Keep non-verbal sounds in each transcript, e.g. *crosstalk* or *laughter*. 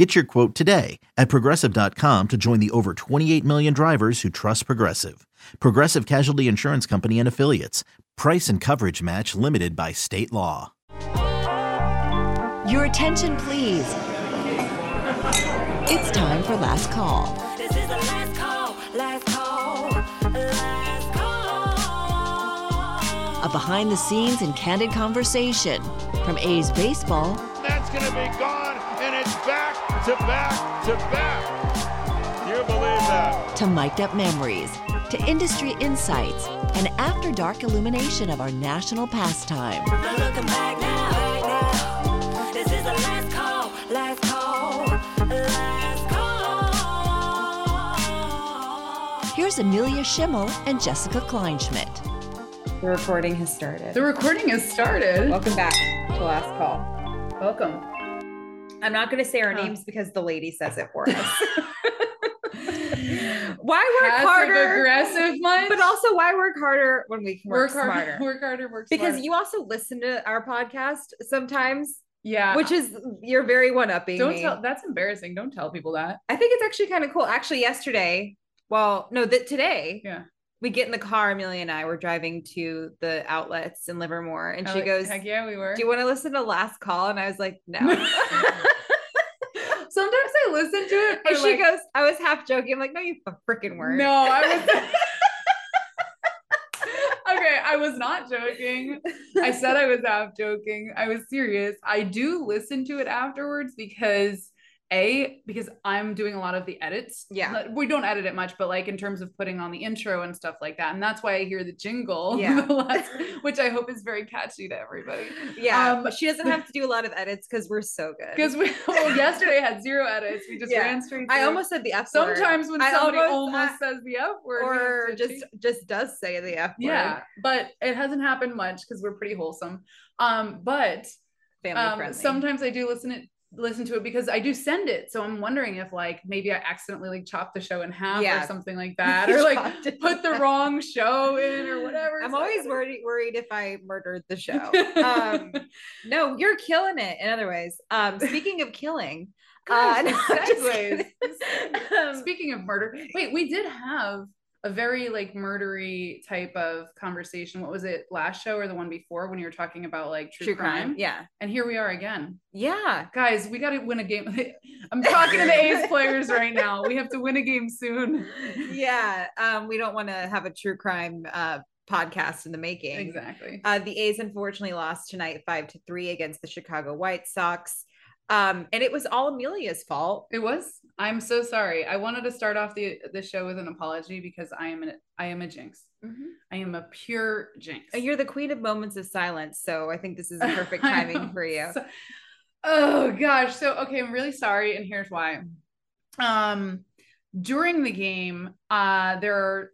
Get your quote today at progressive.com to join the over 28 million drivers who trust Progressive. Progressive Casualty Insurance Company and Affiliates. Price and coverage match limited by state law. Your attention, please. It's time for Last Call. This is the last call, last call, last call. A behind the scenes and candid conversation from A's Baseball That's going to be gone, and it's back to back to back. You believe that? to mic'd up memories to industry insights and after dark illumination of our national pastime. No looking back now, back now. This is the last call, last call, last call. Here's Amelia Schimmel and Jessica Kleinschmidt. The recording has started. The recording has started. Welcome back to Last Call. Welcome. I'm not going to say our Huh. names because the lady says it for *laughs* us. why work Passive harder? aggressive much? But also, why work harder when we can work, work harder. smarter? Work harder. Work because you also listen to our podcast sometimes, yeah. which is you're very one upping don't me. tell. That's embarrassing. Don't tell people that. I think it's actually kind of cool. Actually, yesterday, well, no, that today, Yeah. we get in the car. Amelia and I were driving to the outlets in Livermore, and I she goes, Heck yeah, we were. "Do you want to listen to Last Call?" And I was like, "No." *laughs* *laughs* Sometimes I listen to it. And for, she like- goes, I was half joking. I'm like, no, you freaking weren't. No, I *laughs* was. *laughs* okay, I was not joking. I said I was half joking. I was serious. I do listen to it afterwards because a because I'm doing a lot of the edits. Yeah. We don't edit it much, but like in terms of putting on the intro and stuff like that, and that's why I hear the jingle, *laughs* Yeah. the last- which I hope is very catchy to everybody. yeah, Um, she doesn't have to do a lot of edits because we're so good. Because we *laughs* well, yesterday had zero edits. We just Yeah. ran straight. through. I almost said the F word. sometimes when I somebody almost- almost, says the F word, or just change- just does say the F word. yeah, but it hasn't happened much because we're pretty wholesome. Um, but family um, sometimes I do listen it listen to it because I do send it. So I'm wondering if like maybe I accidentally like chopped the show in half Yeah. or something like *laughs* that, or like put the wrong show in or whatever. I'm So- always worried worried if I murdered the show. *laughs* Um, no, you're killing it in other ways. Um, speaking of killing, *laughs* uh, no, I'm just segues. kidding. Um, Speaking of murder, wait, we did have a very like murdery type of conversation. What was it last show or the one before when you were talking about like true, true crime? crime. Yeah, And here we are again. yeah. Guys, we got to win a game. *laughs* I'm talking to the A's *laughs* players right now. We have to win a game soon. *laughs* yeah um we don't want to have a true crime uh podcast in the making Exactly. uh the a's unfortunately lost tonight five to three against the chicago white sox um and it was all amelia's fault It was. I'm so sorry. I wanted to start off the the show with an apology because I am an I am a jinx. I am a pure jinx. You're the queen of moments of silence so i think this is the perfect *laughs* timing for you So- oh gosh. So okay, I'm really sorry, and here's why. Um, during the game, uh, there are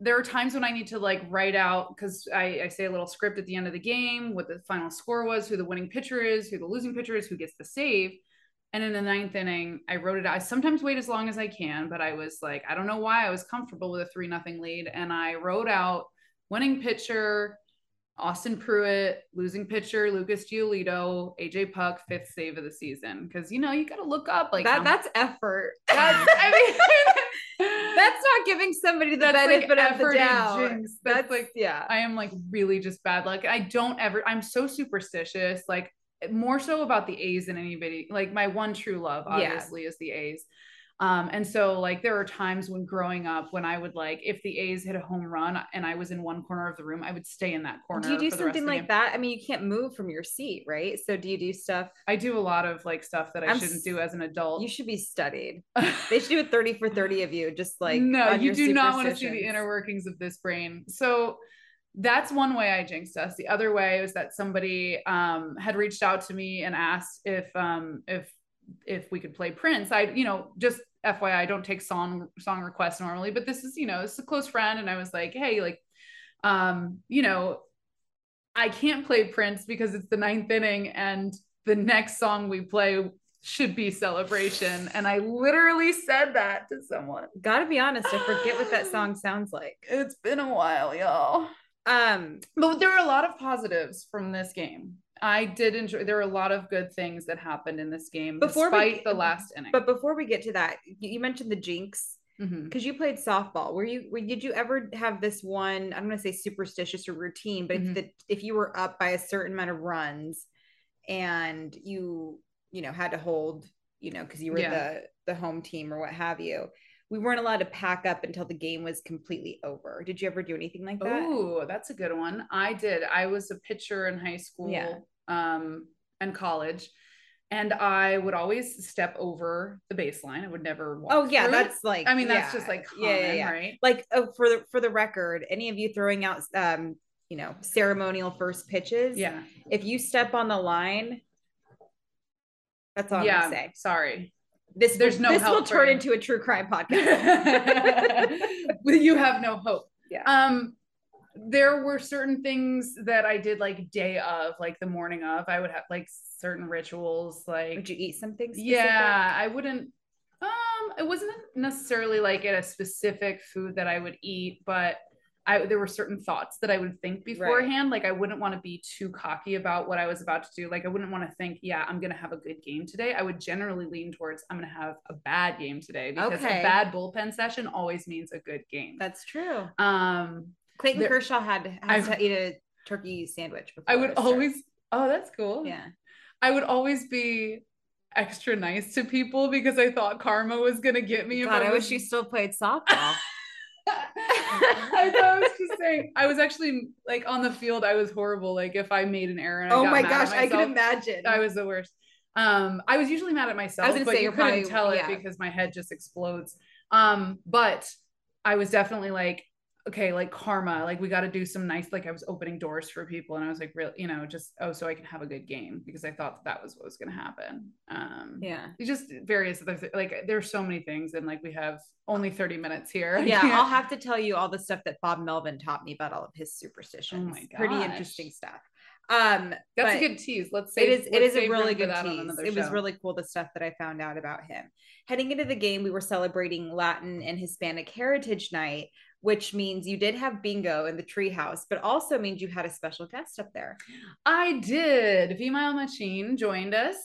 there are times when I need to like write out because I, I say a little script at the end of the game, what the final score was, who the winning pitcher is, who the losing pitcher is, who gets the save. And in the ninth inning, I wrote it out. I sometimes wait as long as I can, but I was like, I don't know why I was comfortable with a three nothing lead. And I wrote out winning pitcher, Austin Pruitt, losing pitcher, Lucas Giolito, AJ Puk, fifth save of the season. Cause you know, you gotta look up like that how- that's effort *laughs* that's I mean *laughs* that's not giving somebody the That's like benefit of the effort doubt. That's that's like- yeah I am like really just bad luck. I don't ever, I'm so superstitious, like more so about the A's than anybody. Like my one true love, Yeah. obviously, is the A's. Um, and so like there are times when growing up when I would like if the A's hit a home run and I was in one corner of the room, I would stay in that corner. do you do for the rest something like that i mean you can't move from your seat right so do you do stuff I do a lot of like stuff that I I'm shouldn't do as an adult. you should be studied *laughs* they should do a 30 for 30 of you just like no, you do not want to see the inner workings of this brain. So that's one way I jinxed us. The other way was that somebody um, had reached out to me and asked if um, if if we could play Prince. I, you know, just FYI, I don't take song song requests normally, but this is, you know, this is a close friend, and I was like, hey, like um, you know, I can't play Prince because it's the ninth inning and the next song we play should be celebration. And I literally said that to someone. Gotta be honest, I forget what that song *gasps* sounds like. It's been a while, y'all. Um, But there are a lot of positives from this game. I did enjoy. There are a lot of good things that happened in this game, Before we- despite the last inning. but before we get to that, you mentioned the jinx Mhm. because you played softball. Were you? Were, did you ever have this one? I'm gonna say superstitious or routine, but Mhm. if the if you were up by a certain amount of runs, and you you know had to hold, you know, because you were Yeah. the the home team or what have you, we weren't allowed to pack up until the game was completely over. Did you ever do anything like that? Oh, that's a good one. I did. I was a pitcher in high school Yeah. um, and college, and I would always step over the baseline. I would never walk. Oh yeah, through it. that's like I mean, that's yeah, just like common, yeah, yeah, right? Like oh, for the for the record, any of you throwing out um you know ceremonial first pitches, Yeah. if you step on the line, that's all I'm yeah. gonna say. Sorry. This There's will, no this will turn into a true crime *laughs* podcast. you have no hope. Yeah. Um, there were certain things that I did like day of, like the morning of. I would have like certain rituals, like Would you eat something? Specific? yeah, I wouldn't. Um, it wasn't necessarily like at a specific food that I would eat, but I there were certain thoughts that I would think beforehand. Like I wouldn't want to be too cocky about what I was about to do. Like I wouldn't want to think, yeah, I'm gonna have a good game today. I would generally lean towards I'm gonna have a bad game today because Okay. a bad bullpen session always means a good game. That's true. Um, Clayton There- Kershaw had has eat a turkey sandwich. Before I would always. Oh, that's cool. yeah. I would always be extra nice to people because I thought karma was gonna get me. God, I wish you still played softball. *laughs* *laughs* *laughs* I I was just saying. I was actually like on the field. I was horrible. Like if I made an error. Oh my gosh, I can imagine. I was the worst. Um, I was usually mad at myself, but say you couldn't probably- tell it yeah. because my head just explodes. Um, but I was definitely like, okay, like karma, like we got to do some nice. Like I was opening doors for people, and I was like, real, you know, just oh, so I can have a good game because I thought that, that was what was going to happen. Um, yeah. just various other like there's so many things, and like we have only 30 minutes here. Yeah, I'll have to tell you all the stuff that Bob Melvin taught me about all of his superstitions. Oh my Pretty interesting stuff. Um, That's a good tease. Let's say it is. It is a really good tease. It was really cool the stuff that I found out about him. Heading into the game, we were celebrating Latin and Hispanic Heritage Night, which means you did have bingo in the treehouse, but also means you had a special guest up there. I did. Vimael Machín joined us,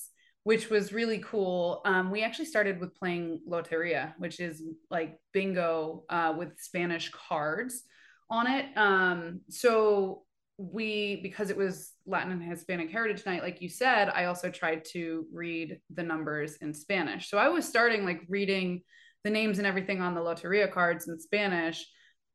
which was really cool. Um, we actually started with playing Loteria, which is like bingo uh, with Spanish cards on it. Um, so we, because it was Latin and Hispanic Heritage Night, like you said, I also tried to read the numbers in Spanish. So I was starting like reading the names and everything on the Loteria cards in Spanish.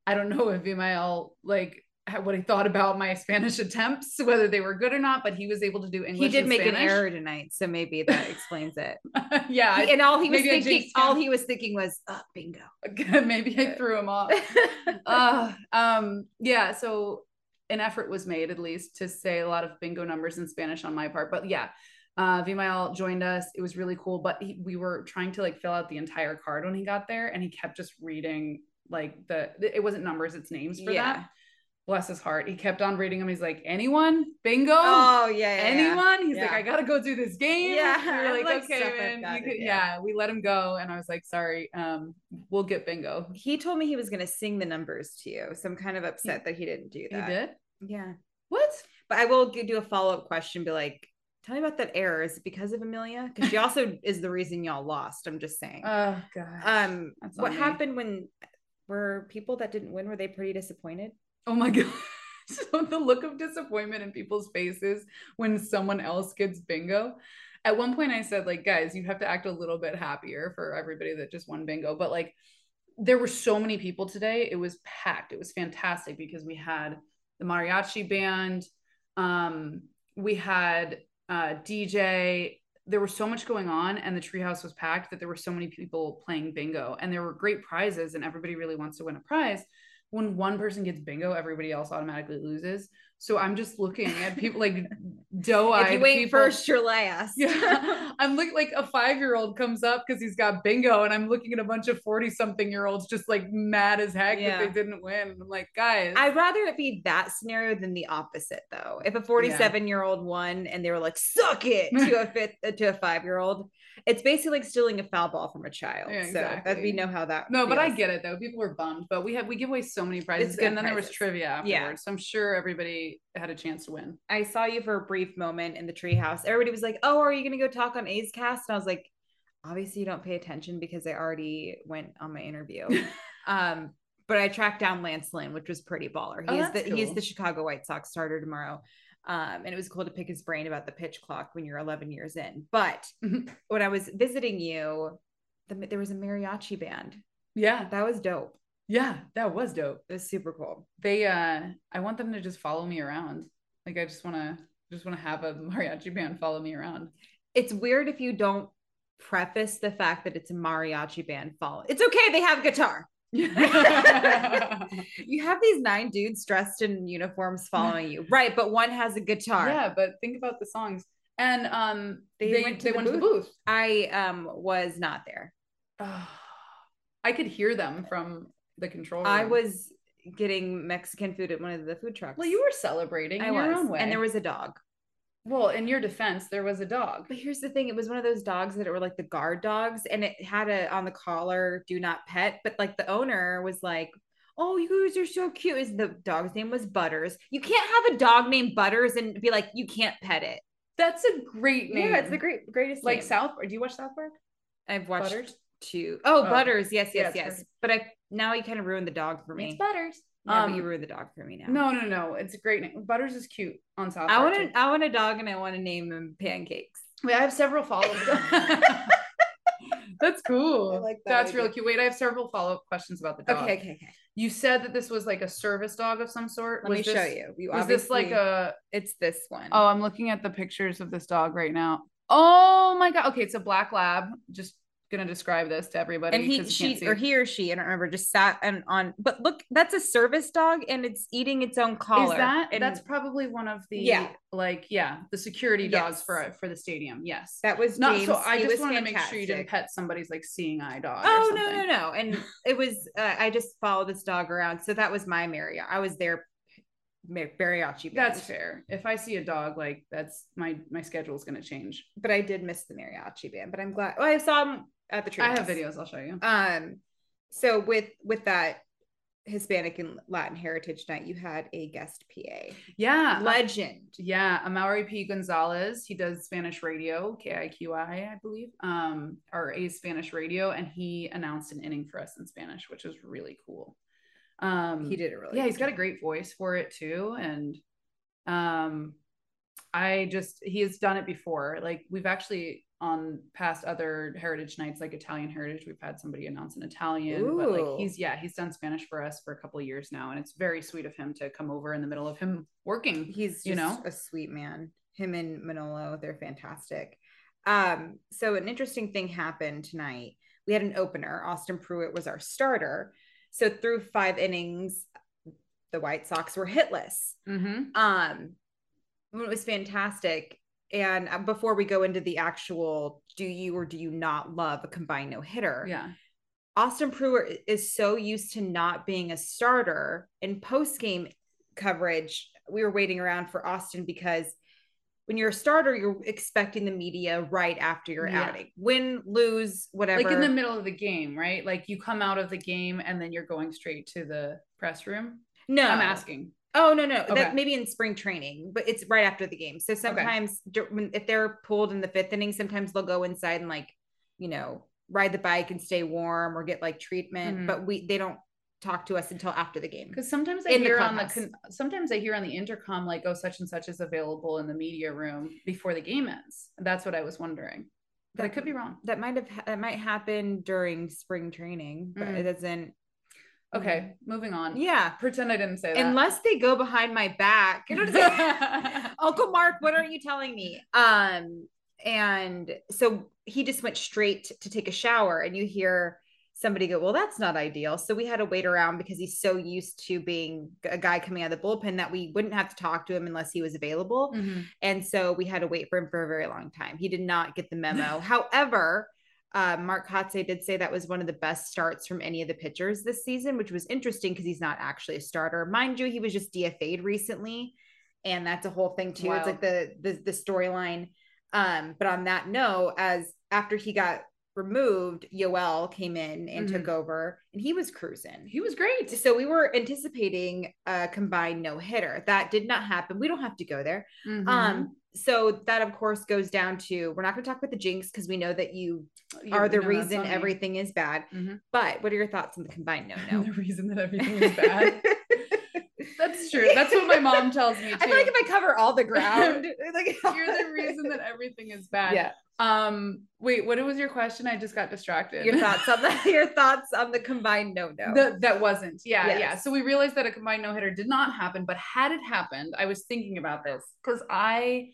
I don't know if Vimael like what he thought about my Spanish attempts, whether they were good or not, but he was able to do English. he did make an error tonight, so maybe that explains it. *laughs* yeah, He- and all he was thinking, all he was thinking was, oh, bingo. *laughs* maybe I threw him off. *laughs* uh, um, yeah, so an effort was made at least to say a lot of bingo numbers in Spanish on my part. But yeah, uh, Vimael joined us. It was really cool, but he, we were trying to like fill out the entire card when he got there, and he kept just reading like the it wasn't numbers, it's names for Yeah. that. Bless his heart. He kept on reading them. He's like, anyone? Bingo? Oh yeah, yeah, yeah. anyone? He's like, I gotta go do this game. Yeah, we were *laughs* like, like okay, man. could, yeah. yeah. we let him go, and I was like, sorry, um, we'll get bingo. He told me he was going to sing the numbers to you, so I'm kind of upset that he didn't do He that. did. Yeah, What? but I will do a follow up question. Be like, tell me about that error. Is it because of Amelia? Because she also is the reason y'all lost. I'm just saying. Oh god. um, that's what happened when were people that didn't win? Were they pretty disappointed? oh my *laughs* god. so the look of disappointment in people's faces when someone else gets bingo. At one point I said like guys, you have to act a little bit happier for everybody that just won bingo, but like there were so many people today. It was packed. It was fantastic because we had the mariachi band, um we had uh DJ there was so much going on and the treehouse was packed that there were so many people playing bingo and there were great prizes and everybody really wants to win a prize when one person gets bingo everybody else automatically loses So I'm just looking at people like *laughs* doe eyed. if you ain't first, you're last. Yeah. *laughs* I'm looking like a five year old comes up because he's got bingo, and I'm looking at a bunch of 40 something year olds just like mad as heck Yeah. that they didn't win. I'm like, guys, I'd rather it be that scenario than the opposite, though. If a 47 year old won and they were like, "Suck it" to a *laughs* fifth uh, to a five year old, it's basically like stealing a foul ball from a child. Yeah, So that we know how that. no, but I get it though. People were bummed, but we have we give away so many prizes, and then there was trivia afterwards. Yeah. So I'm sure everybody had a chance to win. I saw you for a brief moment in the treehouse. Everybody was like, "Oh, are you gonna go talk on A's Cast?" And I was like, "Obviously, you don't pay attention because I already went on my interview." *laughs* um, but I tracked down Lance Lynn, which was pretty baller. Oh, the that's he's the Chicago White Sox starter tomorrow. Um, and it was cool to pick his brain about the pitch clock when you're 11 years in. But *laughs* when I was visiting you, the, there was a mariachi band. Yeah, That was dope. Yeah, that was dope. It was super cool. They, uh, I want them to just follow me around. Like I just want to, just want to have a *laughs* mariachi band follow me around. It's weird if you don't preface the fact that it's a mariachi band follow. It's okay, they have guitar. *laughs* *laughs* You have these nine dudes dressed in uniforms following you. Right, but one has a guitar. Yeah, but think about the songs. And um, They they, went to they the went to the booth? booth. I um was not there. *sighs* I could hear them from the control room. I was getting Mexican food at one of the food trucks. Well, you were celebrating I in your was, own way, and there was a dog. well, in your defense, there was a dog. But here's the thing: it was one of those dogs that were like the guard dogs, and it had a on the collar "Do not pet." But like the owner was like, "Oh, you guys are so cute." Is the dog's name was Butters? You can't have a dog named Butters and be like, you can't pet it. That's a great name. Yeah, it's the great greatest. like name. South. Do you watch South Park? I've watched Butters? two. Oh, Oh. Butters. Yes, yes, it's yes. perfect. But I now you kind of ruined the dog for me. It's Butters. Yeah, Um, but you ruined the dog for me now. No, no, no. It's a great name. Butters is cute on South I Park. want too. to. I want a dog, and I want to name him Pancakes. Wait, I have several follow up. *laughs* That's cool. I like that That's idea. really cute. Wait, I have several follow up questions about the dog. Okay, okay, okay. You said that this was like a service dog of some sort. Let was me this, show you. You Was this like a? It's this one. Oh, I'm looking at the pictures of this dog right now. Oh my god. Okay, it's a black lab. Just gonna describe this to everybody. and he, you can't she see or he or she i don't remember just sat and on but look that's a service dog and it's eating its own collar Is that and that's probably one of the Yeah. like yeah the security dogs Yes. for for the stadium. Yes. that was not. James. so I He just was wanted to make sure you didn't pet somebody's like seeing eye dog. or oh no no no and it was uh, i just followed this dog around so that was my mariachi i was there mariachi band. That's fair. If I see a dog, like that's my my schedule is gonna change. but i did miss the mariachi band but i'm glad well, i saw him at the tree I have videos. I'll show you. um so with with that hispanic and latin heritage night you had a guest pa Yeah, legend Yeah, Amaury Pi-Gonzalez. He does Spanish radio, KIQI, I believe, um, or a Spanish radio, and he announced an inning for us in Spanish, which was really cool. Um, he did it really yeah, he's got a great voice for it too, and um, I just he has done it before. Like we've actually on past other heritage nights, like Italian heritage, we've had somebody announce an Italian, but like he's yeah, he's done Spanish for us for a couple of years now, and it's very sweet of him to come over in the middle of him working. he's you know? a sweet man him and manolo they're fantastic um so an interesting thing happened tonight we had an opener austin pruitt was our starter so through five innings the white sox were hitless Mm-hmm. um it was fantastic and uh, before we go into the actual do you or do you not love a combined no hitter Yeah. Austin Pruitt is so used to not being a starter in post game coverage. We were waiting around for Austin because when you're a starter, you're expecting the media right after your Yeah. outing. Win, lose, whatever. Like in the middle of the game, right? Like you come out of the game and then you're going straight to the press room. no, I'm asking. Oh no, no, Okay. that maybe in spring training, but it's right after the game. So sometimes when if they're pulled in the fifth inning, sometimes they'll go inside and like, you know, ride the bike and stay warm or get like treatment. Mhm. But we they don't talk to us until after the game. Because sometimes I In the hear on the sometimes I hear on the intercom like, oh, such and such is available in the media room before the game ends. That's what I was wondering. But I could be wrong. that might have that might happen during spring training, but Mm. it doesn't. Okay, moving on. Yeah, Pretend I didn't say that. unless they go behind my back. You know what I'm? *laughs* Uncle Mark, what aren't you telling me? Um, and so he just went straight to take a shower, and you hear somebody go, well, that's not ideal. So we had to wait around because he's so used to being a guy coming out of the bullpen that we wouldn't have to talk to him unless he was available. Mhm. And so we had to wait for him for a very long time. He did not get the memo. However, uh, Mark Kotsay did say that was one of the best starts from any of the pitchers this season, which was interesting because he's not actually a starter. Mind you, he was just DFA'd recently, and that's a whole thing too. It's like the the, the storyline. Um, but on that note, as after he got removed, Yoel came in and took over, and he was cruising. He was great. So we were anticipating a combined no hitter. That did not happen. We don't have to go there. Mhm. Um, so that of course goes down to we're not going to talk about the jinx because we know that you You- are the reason everything is bad. Mhm. But what are your thoughts on the combined no no? *laughs* the reason that everything is bad. *laughs* That's true. That's what my mom tells me too. *laughs* I feel like if I cover all the ground, like You're the reason that everything is bad. Yeah. Um. Wait. What was your question? I just got distracted. Your thoughts on the your thoughts on the combined no no. That that wasn't. Yeah. Yes. Yeah. So we realized that a combined no hitter did not happen, but had it happened, I was thinking about this because I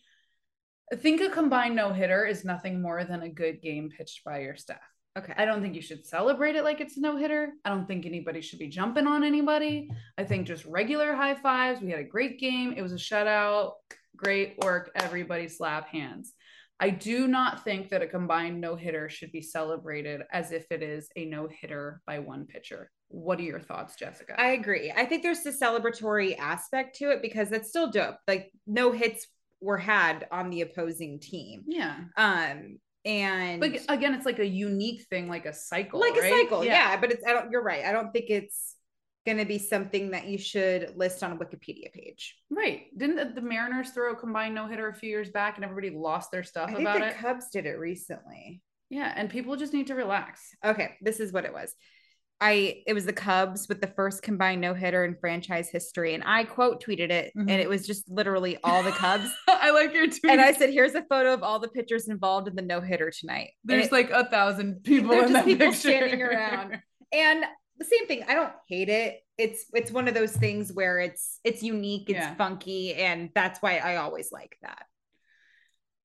think a combined no hitter is nothing more than a good game pitched by your staff. okay. I don't think you should celebrate it like it's a no hitter. I don't think anybody should be jumping on anybody. I think just regular high fives. We had a great game. It was a shutout. Great work. Everybody slap hands. I do not think that a combined no hitter should be celebrated as if it is a no hitter by one pitcher. What are your thoughts, Jessica? I agree. I think there's the celebratory aspect to it because that's still dope. Like no hits were had on the opposing team. yeah. Um and But again, it's like a unique thing, like a cycle. like right? a cycle, yeah. But it's I don't you're right. I don't think it's gonna be something that you should list on a Wikipedia page. Right. Didn't the, the Mariners throw a combined no hitter a few years back and everybody lost their stuff I about the it? Cubs did it recently. Yeah, and people just need to relax. Okay, this is what it was. I it was the Cubs with the first combined no hitter in franchise history, and I quote tweeted it, Mhm. and it was just literally all the Cubs. *laughs* I like your tweet. and I said, "Here's a photo of all the pitchers involved in the no hitter tonight." There's it- like a thousand *laughs* people in just that people picture. standing around. *laughs* and the same thing. I don't hate it. It's it's one of those things where it's it's unique, it's Yeah. funky, and that's why I always like that.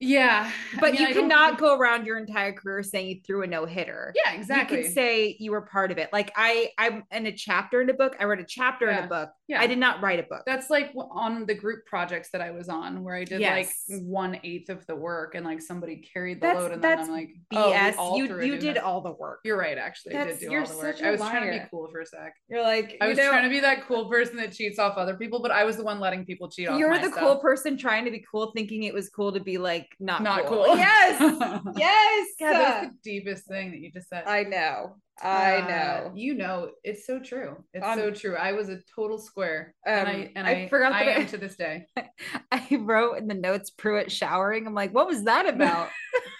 Yeah, I But mean, you I cannot think- go around your entire career saying you threw a no hitter. Yeah, exactly. You could say you were part of it. Like I, I'm in a chapter in a book. I wrote a chapter in a book. yeah, I did not write a book. That's like on the group projects that I was on, where I did Yes. like one eighth of the work, and like somebody carried the That's- load, and then that's I'm like, oh, BS. all you you did all the work. You're right, actually. I did do you're all the work. such a I was trying to be cool for a sec. You're like I was know, trying to be that cool person that cheats off other people, but I was the one letting people cheat off. You're my the cool person trying to be cool, thinking it was cool to be like not Not cool. cool. Yes, *laughs* yes. God, that's the deepest thing that you just said. I know. I Uh, know. You know, it's so true. It's Um, so true. I was a total square, and I Um, and I I, forgot that I- am to this day. *laughs* I wrote in the notes Pruitt showering. I'm like, what was that *laughs* about?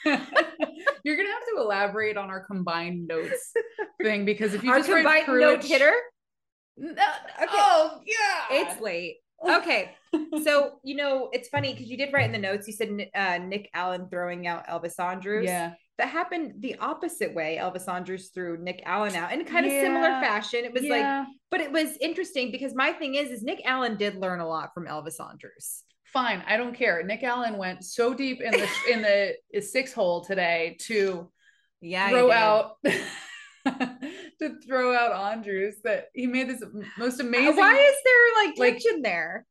You're gonna have to elaborate on our combined notes thing because if you Our just combined note hitter. No, Oh yeah, It's late. Okay. *laughs* so, you know, it's funny because you did write in the notes, you said uh, Nick Allen throwing out Elvis Andrus. yeah. That happened the opposite way. Elvis Andrus threw Nick Allen out in kind of similar fashion. It was like, but it was interesting because my thing is, is Nick Allen did learn a lot from Elvis Andrus. fine. I don't care. Nick Allen went so deep in the in the *laughs* six hole today to Yeah. throw out *laughs* *laughs* to throw out Andrus that he made this most amazing. Why is there like like- there?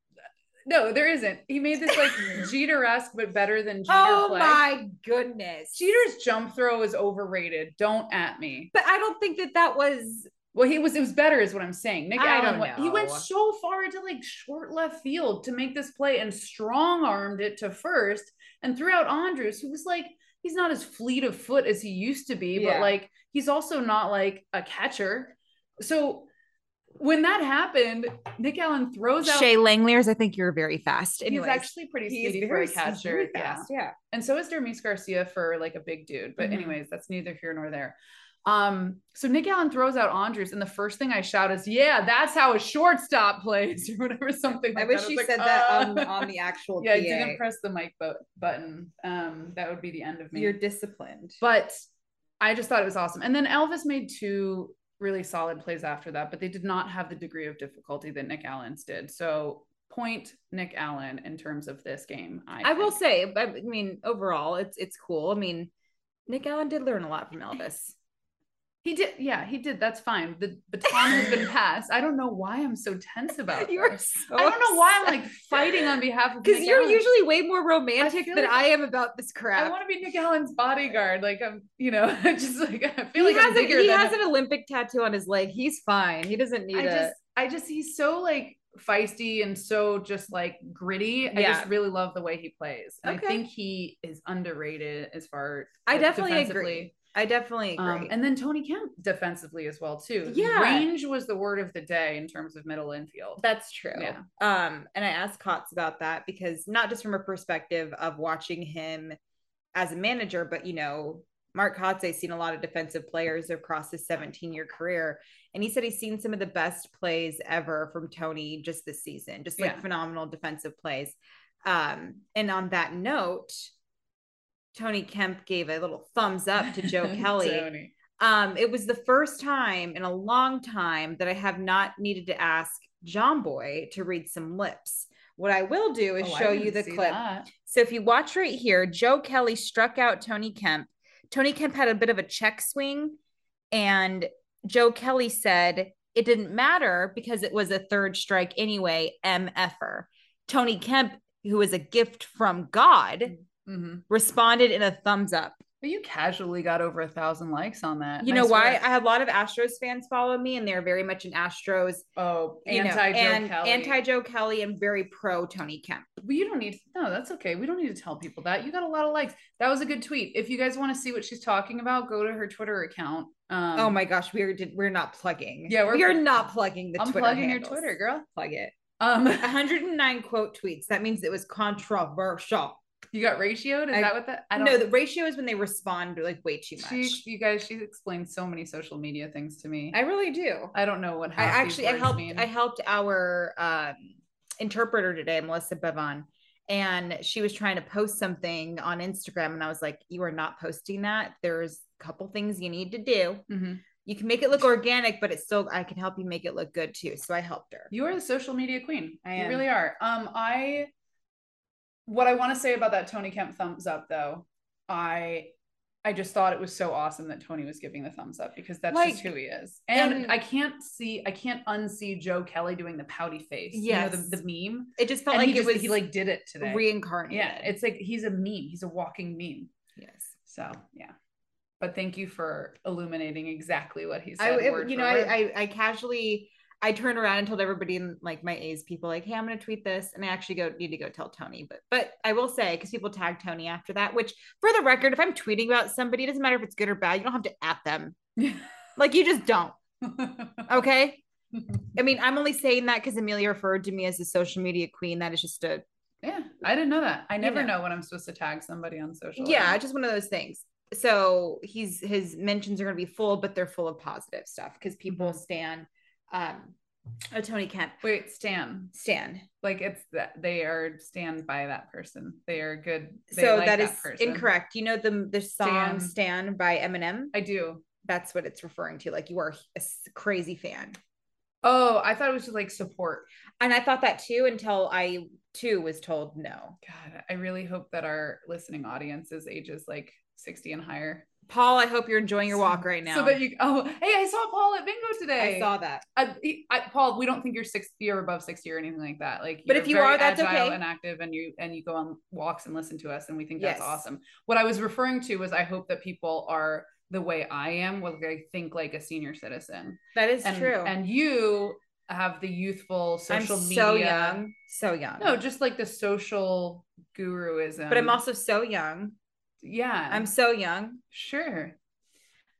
no, there isn't. He made this like *laughs* Jeter-esque but better than Jeter Oh play. my goodness. Jeter's jump throw is overrated. Don't at me. But I don't think that that was Well, he was. It was better, is what I'm saying. Nick I don't went. He went so far into like short left field to make this play and strong armed it to first and threw out Andrus, who was like he's not as fleet of foot as he used to be, Yeah. but like he's also not like a catcher. So when that happened, Nick Allen throws out. Shea Langeliers. I think you're very fast. He's actually pretty speedy for a catcher. very yeah. yeah. and so is Dermis Garcia for like a big dude. But Mhm. anyways, that's neither here nor there. Um, so Nick Allen throws out Andrus, and the first thing I shout is, "Yeah, that's how a shortstop plays," *laughs* or whatever, something. Like I wish that. you was said like, that on, "Uh." on the actual *laughs* yeah, I PA. didn't press the mic bu- button. Um, that would be the end of me. You're disciplined. but I just thought it was awesome. And then Elvis made two really solid plays after that, but they did not have the degree of difficulty that Nick Allen's did. So point Nick Allen in terms of this game. I, I will say, I mean, overall, it's it's cool. I mean, Nick Allen did learn a lot from Elvis. He did, yeah, he did. That's fine. The baton has been *laughs* passed. I don't know why I'm so tense about *laughs* You're this. so I don't know why I'm like fighting on behalf of *laughs* because you're Allen. usually way more romantic feel than like- I am about this crap. I want to be Nick Allen's bodyguard. Like I'm, you know, just like I feel he like I'm has, a, he has an Olympic tattoo on his leg. He's fine. He doesn't need I a. just, I just, he's so like feisty and so just like gritty. I Yeah. just really love the way he plays. And Okay. I think he is underrated as far. as I definitely agree. I definitely agree. Um, and then Tony Kemp defensively as well too. Yeah. range was the word of the day in terms of middle infield. That's true. Yeah. Um, and I asked Kotz about that because not just from a perspective of watching him as a manager, but you know, Mark Kotsay's seen a lot of defensive players across his 17 year career. And he said he's seen some of the best plays ever from Tony just this season, just like Yeah. phenomenal defensive plays. Um, and on that note, Tony Kemp gave a little thumbs up to Joe *laughs* Kelly. Um, it was the first time in a long time that I have not needed to ask John Boy to read some lips. What I will do is Oh, show you the clip. that. So if you watch right here, Joe Kelly struck out Tony Kemp. Tony Kemp had a bit of a check swing, and Joe Kelly said it didn't matter because it was a third strike anyway. MFer. Tony Kemp, who is a gift from God, Mhm. responded in a thumbs up. But you casually got over a thousand likes on that. You know why? I had a lot of Astros fans follow me, and they're very much an Astros, oh, anti Joe and Kelly. anti Joe Kelly, and very pro Tony Kemp. But you don't need to, no, that's okay. We don't need to tell people that. You got a lot of likes. That was a good tweet. If you guys want to see what she's talking about, go to her Twitter account. Um, oh my gosh, we're we're not plugging. Yeah, we're- we are not plugging the. I'm Twitter plugging your. Twitter, girl. Plug it. Um, *laughs* 109 quote tweets. That means it was controversial. You got ratioed? Is I- that what that? I don't No, the ratio is when they respond like way too much. She, you guys, she explained so many social media things to me. I really do. I don't know what. I actually I helped mean. I helped our um, interpreter today, Melissa Bevan, and she was trying to post something on Instagram, and I was like, "You are not posting that. There's a couple things you need to do. Mhm. You can make it look organic, but it's still I can help you make it look good too." So I helped her. You are the social media queen. I You really are. Um, I what I want to say about that Tony Kemp thumbs up though, I I just thought it was so awesome that Tony was giving the thumbs up because that's just who he is. And, and- I can't see I can't unsee Joe Kelly doing the pouty face. Yes. You know, the, the meme. It just felt And like he it just, was he like did it today. reincarnated. yeah, it's like he's a meme. He's a walking meme. yes. So yeah. But thank you for illuminating exactly what he I, said. it- you know. I, I, I casually, I turned around and told everybody in like my A's people, like, hey, I'm going to tweet this, and I actually go need to go tell Tony. But, but I will say, because people tag Tony after that, which for the record, if I'm tweeting about somebody, it doesn't matter if it's good or bad. You don't have to at them. *laughs* Like you just don't. *laughs* Okay. I mean, I'm only saying that because Amelia referred to me as the social media queen. That is just a Yeah, I didn't know that. I never know. know. when I'm supposed to tag somebody on social. yeah, just one of those things. So he's his mentions are going to be full, but they're full of positive stuff because people Mhm. stand. Um, a Tony Kemp Wait, Stan. stand. Like it's that they are stand by that person. They are good. They so like that is incorrect. You know the the song Stan. "Stand" by Eminem. I do. That's what it's referring to. Like you are a crazy fan, Oh, I thought it was just like support. and I thought that too until I too was told no. God, I really hope that our listening audience is ages like 60 and higher. Paul, I hope you're enjoying your walk right now. So that you oh hey, I saw Paul at bingo today. I saw that. I, he- I, Paul, we don't think you're 60 or above 60 or anything like that. Like, But if you are, that's okay. and active, and you and you go on walks and listen to us, and we think that's Yes. awesome. What I was referring to was, I hope that people are the way I am, where they think like a senior citizen, That is and true. and you have the youthful I'm social so media. young, so young. No, just like the social guruism. but I'm also so young. Yeah. I'm so young. sure.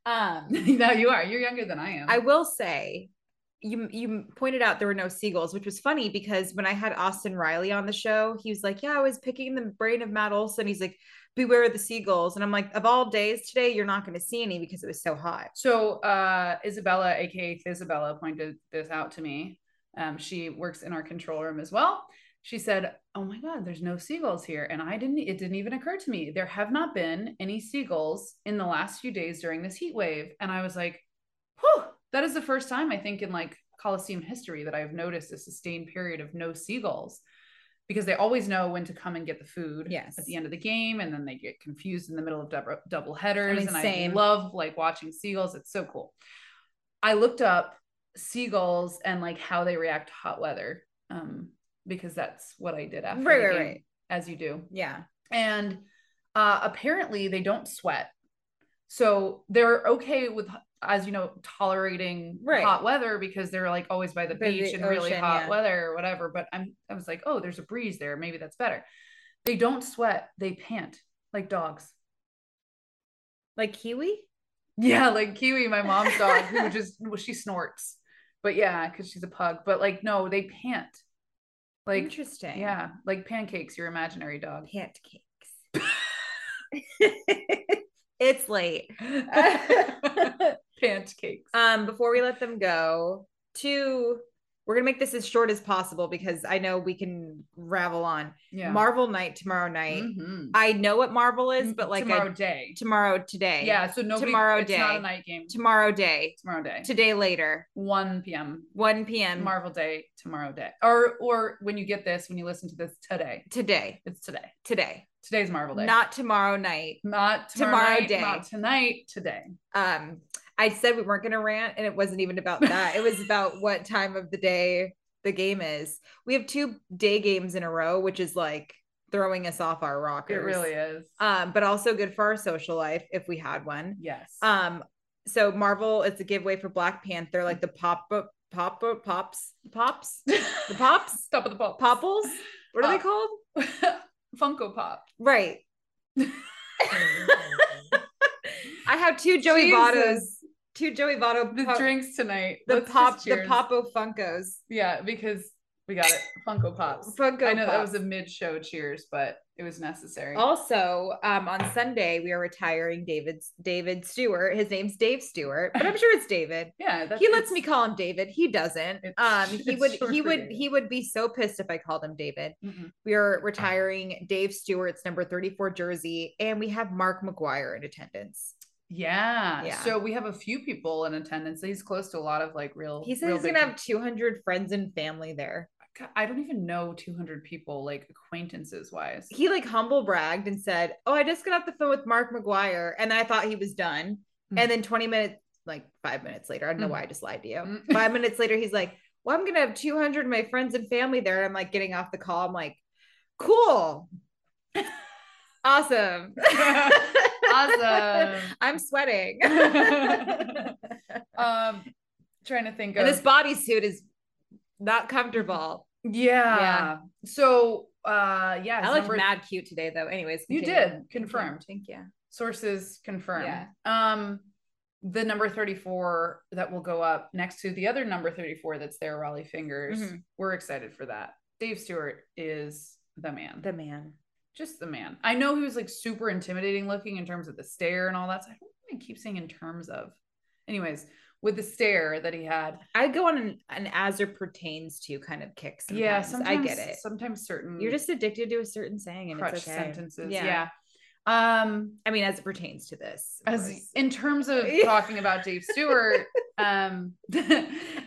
Um, *laughs* no, you are. You're younger than I am. I will say, you you pointed out there were no seagulls, which was funny because when I had Austin Riley on the show, he was like, "Yeah, I was picking the brain of Matt Olson." He's like, "Beware of the seagulls," and I'm like, "Of all days today, you're not going to see any because it was so hot." So uh Isabella, aka Isabella, pointed this out to me. Um, she works in our control room as well. She said, Oh my god, there's no seagulls here. And I didn't it didn't even occur to me. There have not been any seagulls in the last few days during this heat wave. And I was like, whew, that is the first time I think in like Coliseum history that I've noticed a sustained period of no seagulls. because they always know when to come and get the food Yes. at the end of the game and then they get confused in the middle of double, double headers mean, and same. I love like watching seagulls it's so cool I looked up seagulls and like how they react to hot weather um because that's what I did after Right, the right, game, right. as you do Yeah. and uh, apparently they don't sweat so they're okay with as you know tolerating Right. hot weather because they're like always by the By the beach and really hot yeah. weather or whatever but i'm i was like oh there's a breeze there maybe that's better they don't sweat they pant like dogs Like Kiwi? yeah like kiwi my mom's dog who *laughs* just well, she snorts but yeah because she's a pug but like no they pant like Interesting. yeah like pancakes your imaginary dog Pancakes. *laughs* it's late. *laughs* pancakes um, before we let them go, two, we're gonna make this as short as possible because I know we can ravel on. yeah Marvel night tomorrow night. Mhm. I know what Marvel is, but like tomorrow I, day. tomorrow today. Yeah, so nobody. tomorrow it's not a night game. Tomorrow day. Tomorrow day. Today later. One p.m. 1 p.m. Marvel Day. Tomorrow day. Or or when you get this, when you listen to this today, today. it's today. Today. Today's Marvel Day. Not tomorrow night. not tomorrow, tomorrow night, day. Not tonight. Today. um I said we weren't gonna rant, and it wasn't even about that. it was *laughs* about what time of the day the game is. We have two day games in a row, which is like throwing us off our rockers. It really is. Um, but also good for our social life if we had one. yes. Um, so Marvel, it's a giveaway for Black Panther, like the pop up pop pops pops *laughs* the pops Top of the pop. popples. What are they called? *laughs* Funko Pop. Right. I have two Joey Jesus. Vottos, two Joey Votto The pop- drinks tonight. the Let's pop the. Popo Funkos. Yeah, because we got it. Funko Pops. Funko I know that was a mid-show cheers, but it was necessary. Also, um, on Sunday we are retiring David's David Stewart. His name's Dave Stewart, but I'm sure it's David. *laughs* yeah, he lets me call him David. He doesn't. Um, he would *laughs* he would David. he would be so pissed if I called him David. Mhm. We are retiring Dave Stewart's number 34 jersey, and we have Mark McGwire in attendance. Yeah. Yeah. So we have a few people in attendance. He's close to a lot of like real. He says real he's gonna have 200 friends and family there. I don't even know 200 people, like acquaintances wise. He like humble bragged and said, "Oh, I just got off the phone with Mark McGwire," and I thought he was done. Mm. And then 20 minutes, like five minutes later, I don't know Mm. why I just lied to you. Mm. *laughs* five minutes later, he's like, "Well, I'm gonna have 200 of my friends and family there." And I'm like getting off the call. I'm like, "Cool, *laughs* awesome, *laughs* Awesome. I'm sweating. *laughs* um, trying to think and of this bodysuit is not comfortable. yeah. Yeah. So uh, yeah, I looked number- mad cute today, though. Anyways, You continue. did. You. Confirmed. Thank you. sources confirm. Yeah. Um, the number 34 that will go up next to the other number 34 that's there, Rollie Fingers. Mhm. We're excited for that. Dave Stewart is the man. The man. Just the man. I know he was like super intimidating looking in terms of the stare and all that. So I don't I keep saying in terms of. Anyways, with the stare that he had. I go on an, an as it pertains to kind of kicks. Yeah, I get it. Sometimes certain You're just addicted to a certain saying, and it's okay. sentences. Yeah. Yeah. Um, I mean, as it pertains to this, as course. in terms of *laughs* talking about Dave Stewart, um, *laughs*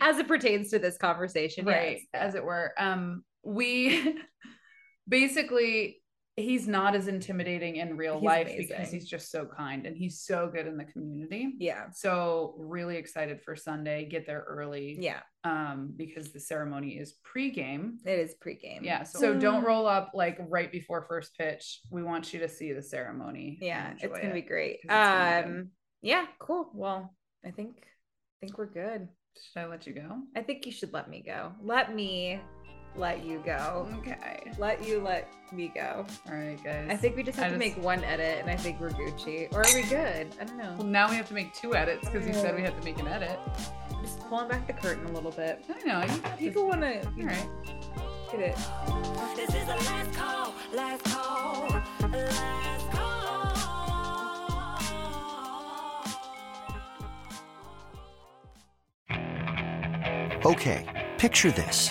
as it pertains to this conversation, right, yes. as it were. Um, we *laughs* basically he's not as intimidating in real He's life because he's just so kind and he's so good in the community. yeah, So really excited for Sunday. Get there early. yeah. Um, because the ceremony is pre-game. It is pregame. Yeah. So Mm. don't roll up like right before first pitch. We want you to see the ceremony. Yeah, it's gonna it, be great. be. Um, yeah, cool. Well, I think I think we're good. Should I let you go? I think you should let me go. Let me let you go. Okay. Let you let me go. All right, guys. I think we just I have to just- make one edit, and I think we're Gucci. Or are we good? I don't Well, know. now we have to make two edits because you said we had to make an edit. Just pulling back the curtain a little bit. I know. You got People want to All right. get it. This is the last call, last call, last call. Okay, picture this.